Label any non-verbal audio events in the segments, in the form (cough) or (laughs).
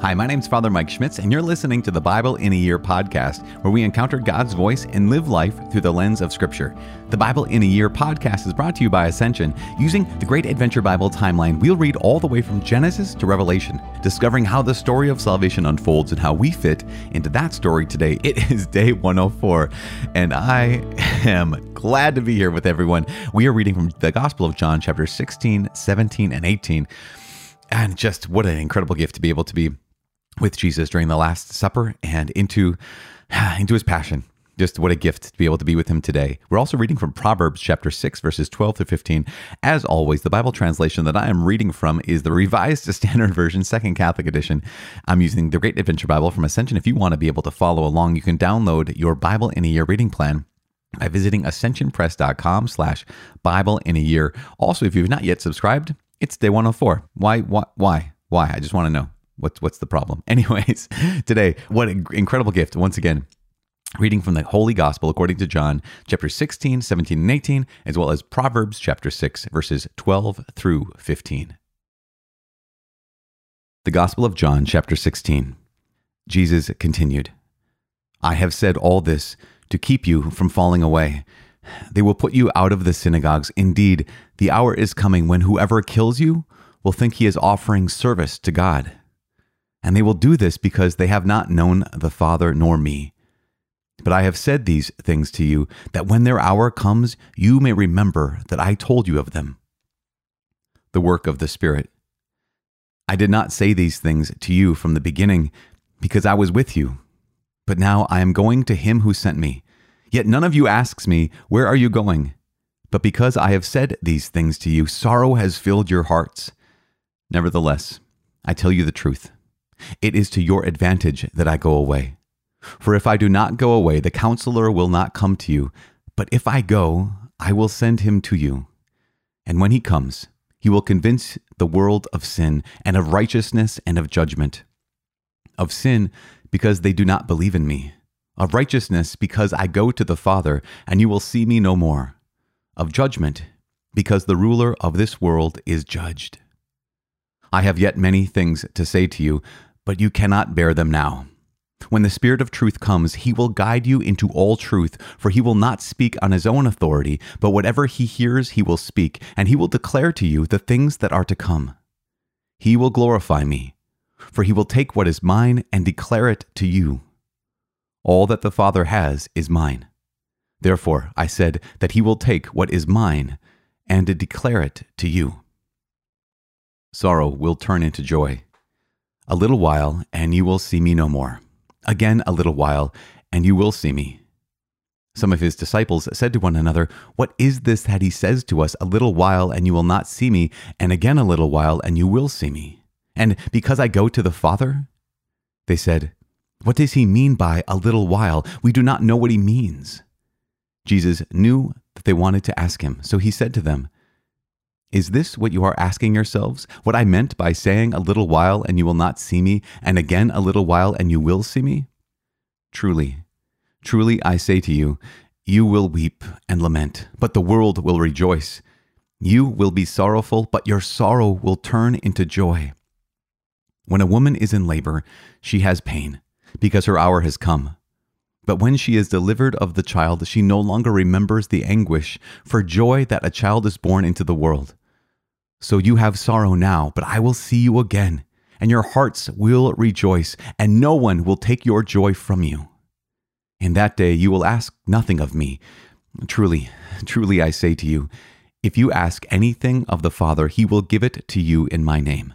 Hi, my name's Father Mike Schmitz, and you're listening to the Bible in a Year podcast, where we encounter God's voice and live life through the lens of Scripture. The Bible in a Year podcast is brought to you by Ascension. Using the Great Adventure Bible timeline, we'll read all the way from Genesis to Revelation, discovering how the story of salvation unfolds and how we fit into that story today. It is day 104, and I am glad to be here with everyone. We are reading from the Gospel of John, chapter 16, 17, and 18. And just what an incredible gift to be able to be with Jesus during the Last Supper and into, (sighs) into his passion. Just what a gift to be able to be with him today. We're also reading from Proverbs chapter 6, verses 12 to 15. As always, the Bible translation that I am reading from is the Revised (laughs) Standard Version, Second Catholic Edition. I'm using the Great Adventure Bible from Ascension. If you want to be able to follow along, you can download your Bible in a Year reading plan by visiting ascensionpress.com slash Bible in a year. Also, if you've not yet subscribed, it's day 104. Why, why, why, why? I just want to know what's, what's the problem. (laughs) Anyways, today, what an incredible gift. Once again, reading from the Holy Gospel according to John, chapter 16, 17, and 18, as well as Proverbs chapter 6, verses 12 through 15. The Gospel of John, chapter 16. Jesus continued, I have said all this to keep you from falling away. They will put you out of the synagogues. Indeed, the hour is coming when whoever kills you will think he is offering service to God. And they will do this because they have not known the Father nor me. But I have said these things to you, that when their hour comes, you may remember that I told you of them. The work of the Spirit. I did not say these things to you from the beginning, because I was with you. But now I am going to him who sent me. Yet none of you asks me, Where are you going? But because I have said these things to you, sorrow has filled your hearts. Nevertheless, I tell you the truth. It is to your advantage that I go away. For if I do not go away, the counselor will not come to you. But if I go, I will send him to you. And when he comes, he will convince the world of sin, and of righteousness, and of judgment. Of sin, because they do not believe in me of righteousness, because I go to the Father, and you will see me no more, of judgment, because the ruler of this world is judged. I have yet many things to say to you, but you cannot bear them now. When the Spirit of truth comes, he will guide you into all truth, for he will not speak on his own authority, but whatever he hears, he will speak, and he will declare to you the things that are to come. He will glorify me, for he will take what is mine and declare it to you. All that the Father has is mine. Therefore, I said that he will take what is mine and declare it to you. Sorrow will turn into joy. A little while, and you will see me no more. Again, a little while, and you will see me. Some of his disciples said to one another, What is this that he says to us, A little while, and you will not see me, and again a little while, and you will see me? And because I go to the Father? They said, what does he mean by a little while? We do not know what he means. Jesus knew that they wanted to ask him, so he said to them, Is this what you are asking yourselves? What I meant by saying a little while and you will not see me, and again a little while and you will see me? Truly, truly I say to you, you will weep and lament, but the world will rejoice. You will be sorrowful, but your sorrow will turn into joy. When a woman is in labor, she has pain because her hour has come. But when she is delivered of the child, she no longer remembers the anguish for joy that a child is born into the world. So you have sorrow now, but I will see you again, and your hearts will rejoice, and no one will take your joy from you. In that day you will ask nothing of me. Truly, truly I say to you, if you ask anything of the Father, he will give it to you in my name.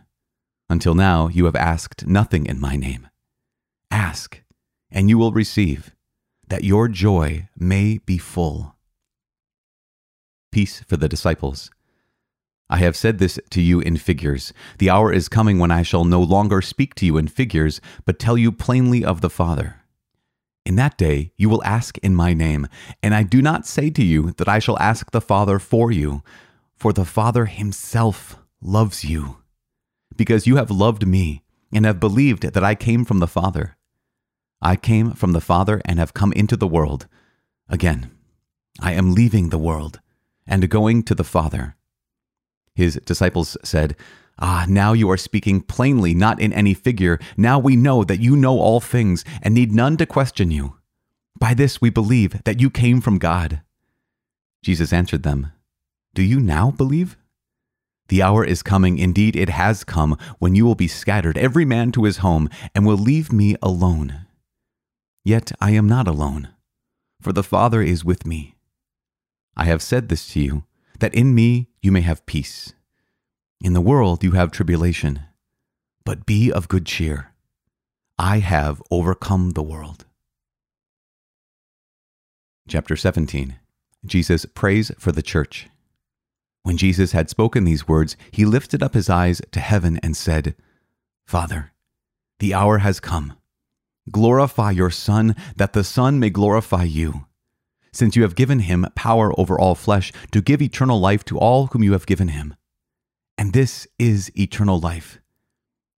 Until now you have asked nothing in my name. Ask, and you will receive, that your joy may be full. Peace for the disciples. I have said this to you in figures. The hour is coming when I shall no longer speak to you in figures, but tell you plainly of the Father. In that day you will ask in my name, and I do not say to you that I shall ask the Father for you, for the Father himself loves you, because you have loved me and have believed that I came from the Father. I came from the Father and have come into the world. Again, I am leaving the world and going to the Father. His disciples said, Ah, now you are speaking plainly, not in any figure. Now we know that you know all things and need none to question you. By this we believe that you came from God. Jesus answered them, Do you now believe? The hour is coming, indeed it has come, when you will be scattered, every man to his home, and will leave me alone. Yet I am not alone, for the Father is with me. I have said this to you, that in me you may have peace. In the world you have tribulation, but be of good cheer. I have overcome the world. Chapter 17 Jesus prays for the church. When Jesus had spoken these words, he lifted up his eyes to heaven and said, Father, the hour has come. Glorify your Son, that the Son may glorify you, since you have given him power over all flesh to give eternal life to all whom you have given him. And this is eternal life,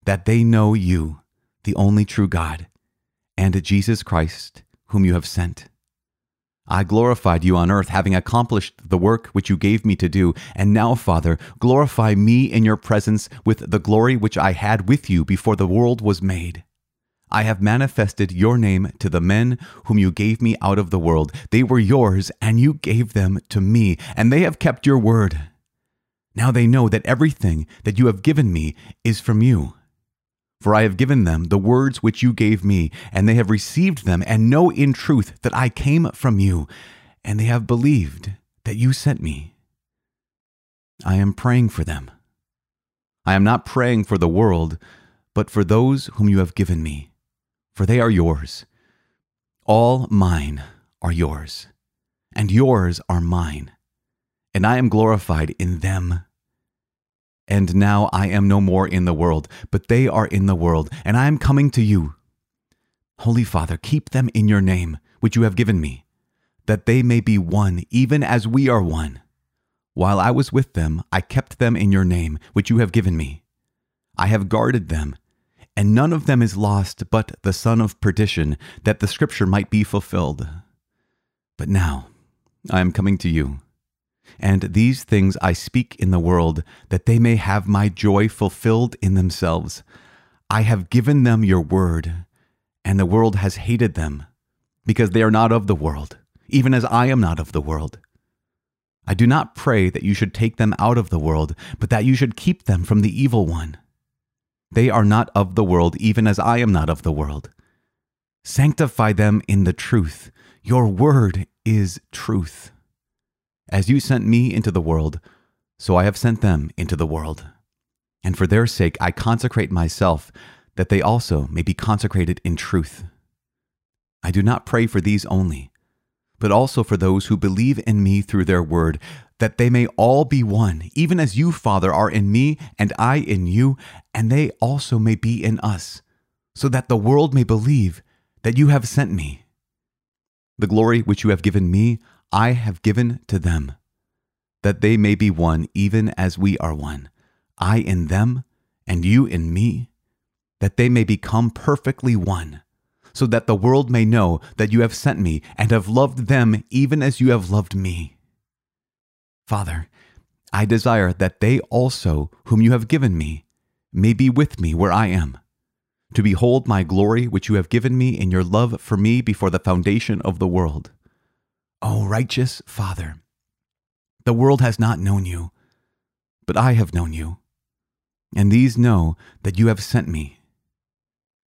that they know you, the only true God, and Jesus Christ, whom you have sent. I glorified you on earth, having accomplished the work which you gave me to do. And now, Father, glorify me in your presence with the glory which I had with you before the world was made. I have manifested your name to the men whom you gave me out of the world. They were yours, and you gave them to me, and they have kept your word. Now they know that everything that you have given me is from you. For I have given them the words which you gave me, and they have received them, and know in truth that I came from you, and they have believed that you sent me. I am praying for them. I am not praying for the world, but for those whom you have given me, for they are yours. All mine are yours, and yours are mine and I am glorified in them. And now I am no more in the world, but they are in the world, and I am coming to you. Holy Father, keep them in your name, which you have given me, that they may be one, even as we are one. While I was with them, I kept them in your name, which you have given me. I have guarded them, and none of them is lost but the son of perdition, that the scripture might be fulfilled. But now I am coming to you and these things I speak in the world, that they may have my joy fulfilled in themselves. I have given them your word, and the world has hated them, because they are not of the world, even as I am not of the world. I do not pray that you should take them out of the world, but that you should keep them from the evil one. They are not of the world, even as I am not of the world. Sanctify them in the truth. Your word is truth. As you sent me into the world, so I have sent them into the world. And for their sake I consecrate myself, that they also may be consecrated in truth. I do not pray for these only, but also for those who believe in me through their word, that they may all be one, even as you, Father, are in me and I in you, and they also may be in us, so that the world may believe that you have sent me. The glory which you have given me, I have given to them, that they may be one even as we are one, I in them, and you in me, that they may become perfectly one, so that the world may know that you have sent me and have loved them even as you have loved me. Father, I desire that they also, whom you have given me, may be with me where I am, to behold my glory which you have given me in your love for me before the foundation of the world. O righteous Father, the world has not known you, but I have known you, and these know that you have sent me.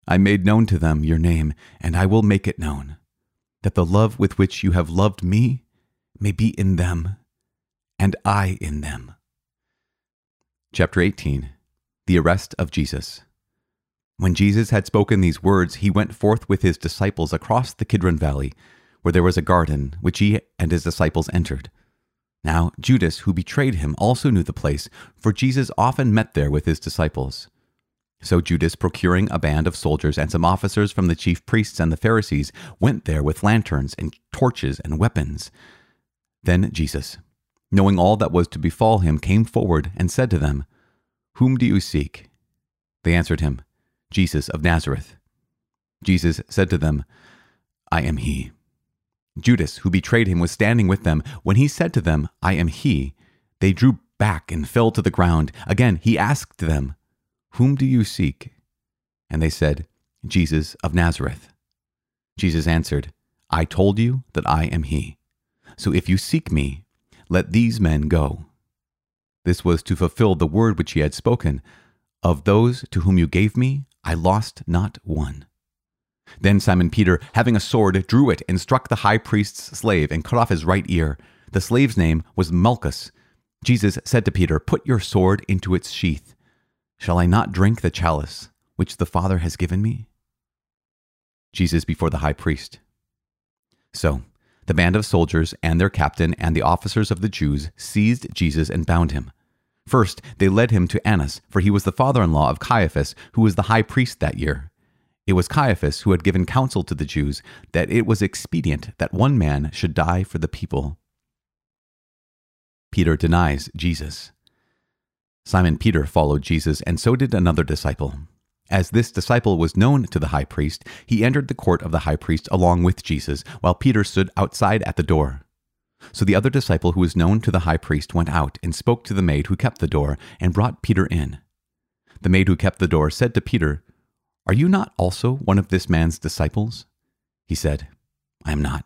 I made known to them your name, and I will make it known, that the love with which you have loved me may be in them, and I in them. Chapter 18 The Arrest of Jesus. When Jesus had spoken these words, he went forth with his disciples across the Kidron Valley where there was a garden, which he and his disciples entered. Now, Judas, who betrayed him, also knew the place, for Jesus often met there with his disciples. So Judas, procuring a band of soldiers and some officers from the chief priests and the Pharisees, went there with lanterns and torches and weapons. Then Jesus, knowing all that was to befall him, came forward and said to them, Whom do you seek? They answered him, Jesus of Nazareth. Jesus said to them, I am he. Judas, who betrayed him, was standing with them. When he said to them, I am he, they drew back and fell to the ground. Again, he asked them, Whom do you seek? And they said, Jesus of Nazareth. Jesus answered, I told you that I am he. So if you seek me, let these men go. This was to fulfill the word which he had spoken Of those to whom you gave me, I lost not one. Then Simon Peter, having a sword, drew it and struck the high priest's slave and cut off his right ear. The slave's name was Malchus. Jesus said to Peter, Put your sword into its sheath. Shall I not drink the chalice which the Father has given me? Jesus before the high priest. So, the band of soldiers and their captain and the officers of the Jews seized Jesus and bound him. First, they led him to Annas, for he was the father in law of Caiaphas, who was the high priest that year. It was Caiaphas who had given counsel to the Jews that it was expedient that one man should die for the people. Peter denies Jesus. Simon Peter followed Jesus, and so did another disciple. As this disciple was known to the high priest, he entered the court of the high priest along with Jesus, while Peter stood outside at the door. So the other disciple who was known to the high priest went out and spoke to the maid who kept the door and brought Peter in. The maid who kept the door said to Peter, Are you not also one of this man's disciples? He said, I am not.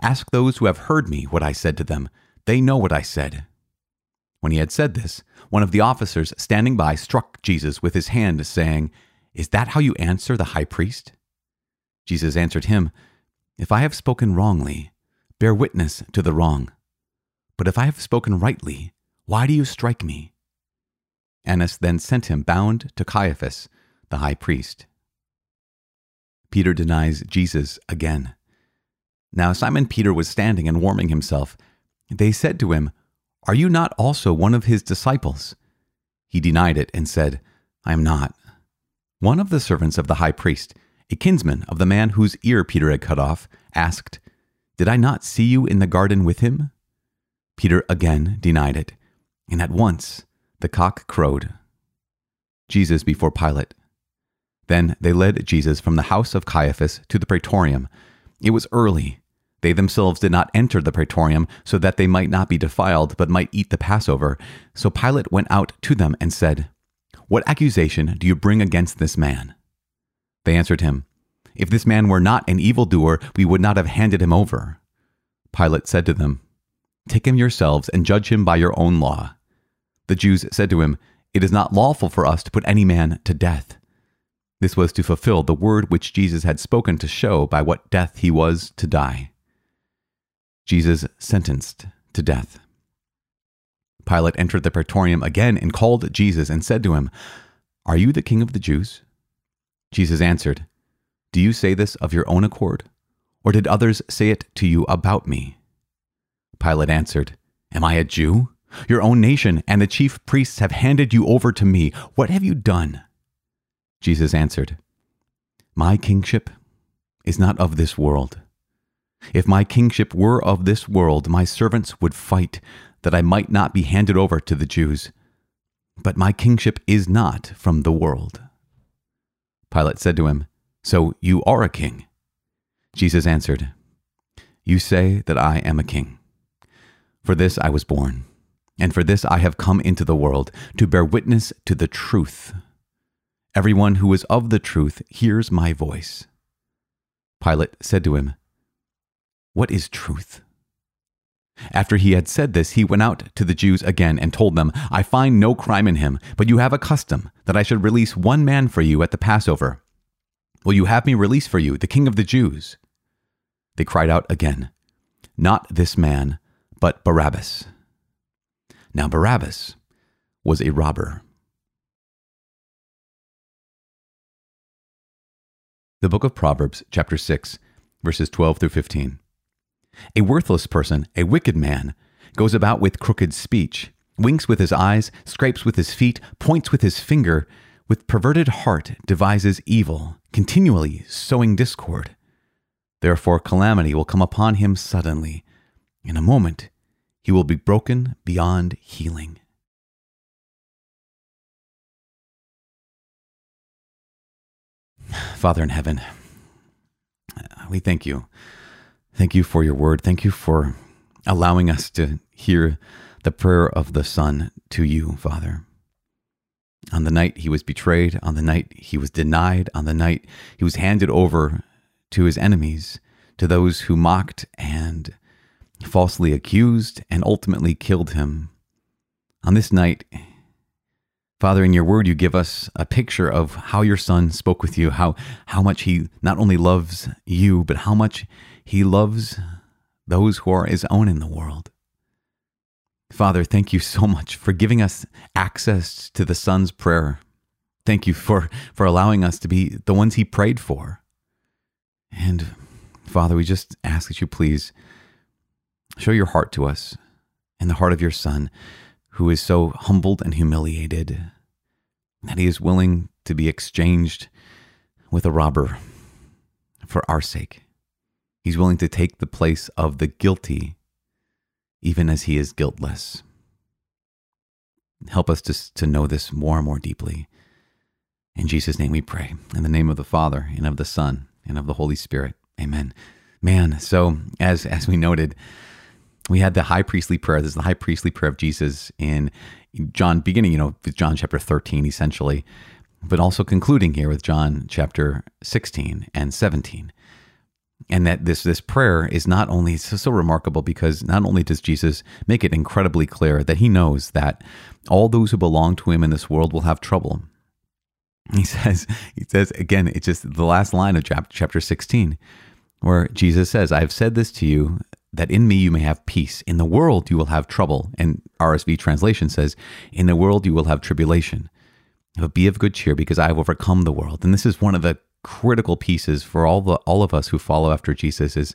Ask those who have heard me what I said to them. They know what I said. When he had said this, one of the officers standing by struck Jesus with his hand, saying, Is that how you answer the high priest? Jesus answered him, If I have spoken wrongly, bear witness to the wrong. But if I have spoken rightly, why do you strike me? Annas then sent him bound to Caiaphas, the high priest. Peter denies Jesus again. Now Simon Peter was standing and warming himself. They said to him, Are you not also one of his disciples? He denied it and said, I am not. One of the servants of the high priest, a kinsman of the man whose ear Peter had cut off, asked, Did I not see you in the garden with him? Peter again denied it, and at once the cock crowed. Jesus before Pilate. Then they led Jesus from the house of Caiaphas to the praetorium. It was early. They themselves did not enter the praetorium so that they might not be defiled, but might eat the Passover. So Pilate went out to them and said, What accusation do you bring against this man? They answered him, If this man were not an evildoer, we would not have handed him over. Pilate said to them, Take him yourselves and judge him by your own law. The Jews said to him, It is not lawful for us to put any man to death. This was to fulfill the word which Jesus had spoken to show by what death he was to die. Jesus sentenced to death. Pilate entered the praetorium again and called Jesus and said to him, Are you the king of the Jews? Jesus answered, Do you say this of your own accord, or did others say it to you about me? Pilate answered, Am I a Jew? Your own nation and the chief priests have handed you over to me. What have you done? Jesus answered, My kingship is not of this world. If my kingship were of this world, my servants would fight that I might not be handed over to the Jews. But my kingship is not from the world. Pilate said to him, So you are a king? Jesus answered, You say that I am a king. For this I was born, and for this I have come into the world, to bear witness to the truth. Everyone who is of the truth hears my voice. Pilate said to him, What is truth? After he had said this, he went out to the Jews again and told them, I find no crime in him, but you have a custom that I should release one man for you at the Passover. Will you have me release for you the king of the Jews? They cried out again, Not this man, but Barabbas. Now Barabbas was a robber. The book of Proverbs, chapter 6, verses 12 through 15. A worthless person, a wicked man, goes about with crooked speech. winks with his eyes, scrapes with his feet, points with his finger, with perverted heart devises evil, continually sowing discord. Therefore, calamity will come upon him suddenly. In a moment, he will be broken beyond healing. (sighs) Father in heaven, we thank you. Thank you for your word. Thank you for allowing us to hear the prayer of the Son to you, Father. On the night he was betrayed, on the night he was denied, on the night he was handed over to his enemies, to those who mocked and falsely accused and ultimately killed him. On this night, Father, in your word, you give us a picture of how your son spoke with you, how, how much he not only loves you, but how much he loves those who are his own in the world. Father, thank you so much for giving us access to the Son's prayer. Thank you for, for allowing us to be the ones he prayed for. And Father, we just ask that you please show your heart to us and the heart of your Son, who is so humbled and humiliated that he is willing to be exchanged with a robber for our sake. He's willing to take the place of the guilty even as he is guiltless. Help us to, to know this more and more deeply. In Jesus' name we pray. In the name of the Father, and of the Son, and of the Holy Spirit. Amen. Man, so as as we noted, we had the high priestly prayer. This is the high priestly prayer of Jesus in John, beginning, you know, with John chapter 13, essentially, but also concluding here with John chapter 16 and 17 and that this this prayer is not only so, so remarkable because not only does Jesus make it incredibly clear that he knows that all those who belong to him in this world will have trouble. He (laughs) says, he says again, it's just the last line of chapter, chapter 16, where Jesus says, I have said this to you that in me you may have peace. In the world you will have trouble. And RSV translation says, In the world you will have tribulation. But be of good cheer because I have overcome the world. And this is one of the critical pieces for all the all of us who follow after Jesus is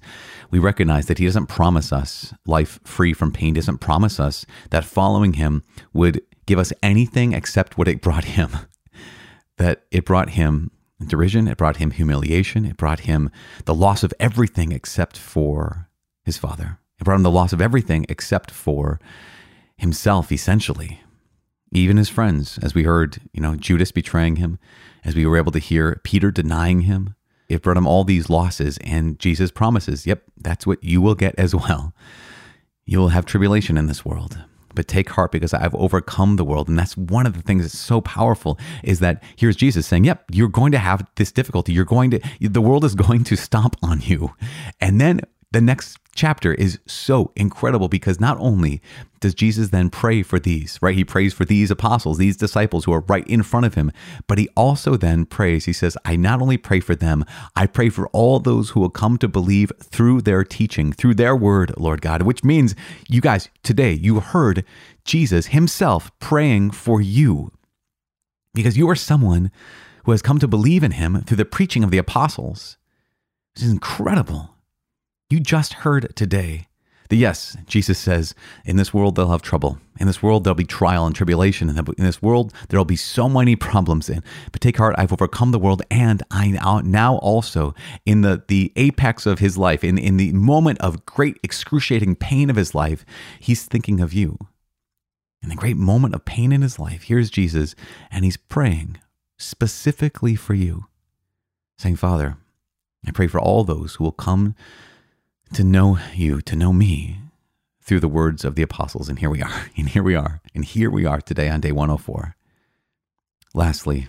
we recognize that he doesn't promise us life free from pain, doesn't promise us that following him would give us anything except what it brought him. (laughs) that it brought him derision, it brought him humiliation, it brought him the loss of everything except for his father. It brought him the loss of everything except for himself, essentially. Even his friends, as we heard, you know, Judas betraying him, as we were able to hear Peter denying him. It brought him all these losses, and Jesus promises, yep, that's what you will get as well. You will have tribulation in this world, but take heart because I've overcome the world. And that's one of the things that's so powerful is that here's Jesus saying, Yep, you're going to have this difficulty. You're going to, the world is going to stomp on you. And then the next chapter is so incredible because not only does Jesus then pray for these, right? He prays for these apostles, these disciples who are right in front of him, but he also then prays. He says, I not only pray for them, I pray for all those who will come to believe through their teaching, through their word, Lord God, which means you guys, today you heard Jesus himself praying for you because you are someone who has come to believe in him through the preaching of the apostles. This is incredible. You just heard today that yes, Jesus says, in this world they'll have trouble. In this world there'll be trial and tribulation. In this world there'll be so many problems in. But take heart, I've overcome the world. And I now also, in the, the apex of his life, in, in the moment of great excruciating pain of his life, he's thinking of you. In the great moment of pain in his life, here's Jesus, and he's praying specifically for you, saying, Father, I pray for all those who will come to know you, to know me through the words of the apostles. And here we are, (laughs) and here we are, and here we are today on day 104. Lastly,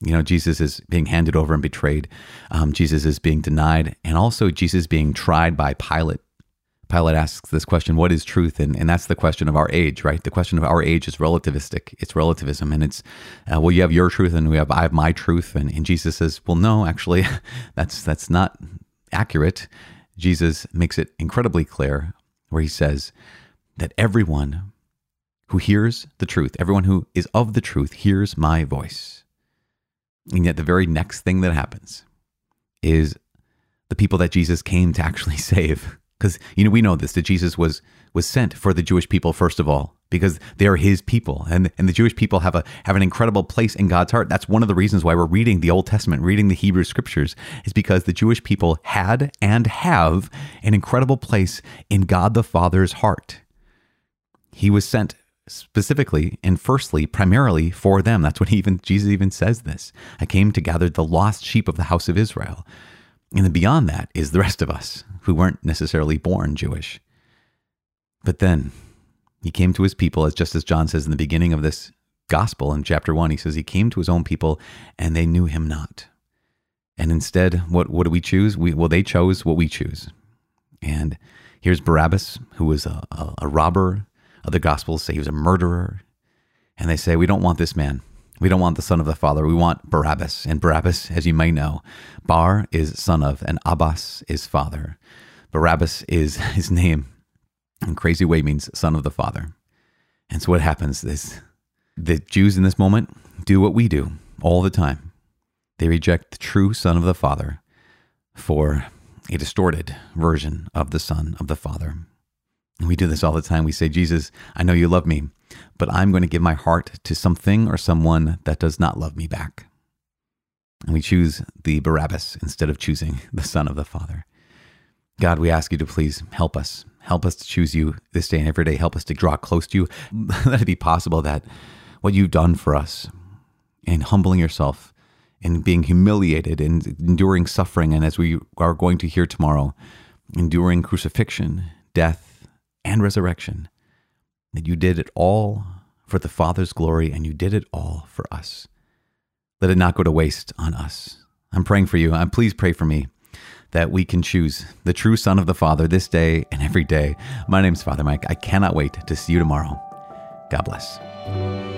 you know, Jesus is being handed over and betrayed. Um, Jesus is being denied, and also Jesus being tried by Pilate. Pilate asks this question, What is truth? And, and that's the question of our age, right? The question of our age is relativistic. It's relativism. And it's, uh, well, you have your truth and we have, I have my truth. And, and Jesus says, Well, no, actually, (laughs) that's, that's not accurate. Jesus makes it incredibly clear where he says that everyone who hears the truth, everyone who is of the truth, hears my voice. And yet, the very next thing that happens is the people that Jesus came to actually (laughs) save. Because, you know, we know this that Jesus was, was sent for the Jewish people, first of all, because they're his people and, and the Jewish people have a have an incredible place in God's heart. That's one of the reasons why we're reading the Old Testament, reading the Hebrew scriptures, is because the Jewish people had and have an incredible place in God the Father's heart. He was sent specifically and firstly primarily for them. That's what even Jesus even says this. I came to gather the lost sheep of the house of Israel. And then beyond that is the rest of us who weren't necessarily born Jewish. But then he came to his people, as just as John says in the beginning of this gospel in chapter one, he says he came to his own people and they knew him not. And instead, what, what do we choose? We, well, they chose what we choose. And here's Barabbas, who was a, a, a robber. Other gospels say he was a murderer. And they say, we don't want this man. We don't want the son of the father. We want Barabbas. And Barabbas, as you may know, Bar is son of, and Abbas is father. Barabbas is (laughs) his name and crazy way means son of the Father. And so what happens is the Jews in this moment do what we do all the time. They reject the true Son of the Father for a distorted version of the Son of the Father. And we do this all the time. We say, Jesus, I know you love me, but I'm going to give my heart to something or someone that does not love me back. And we choose the Barabbas instead of choosing (laughs) the Son of the Father. God, we ask you to please help us Help us to choose you this day and every day. Help us to draw close to you. (laughs) Let it be possible that what you've done for us in humbling yourself and being humiliated and enduring suffering, and as we are going to hear tomorrow, enduring crucifixion, death, and resurrection, that you did it all for the Father's glory and you did it all for us. Let it not go to waste on us. I'm praying for you. I'm please pray for me that we can choose the true Son of the Father this day and every day. My name is Father Mike. I cannot wait to see you tomorrow. God bless.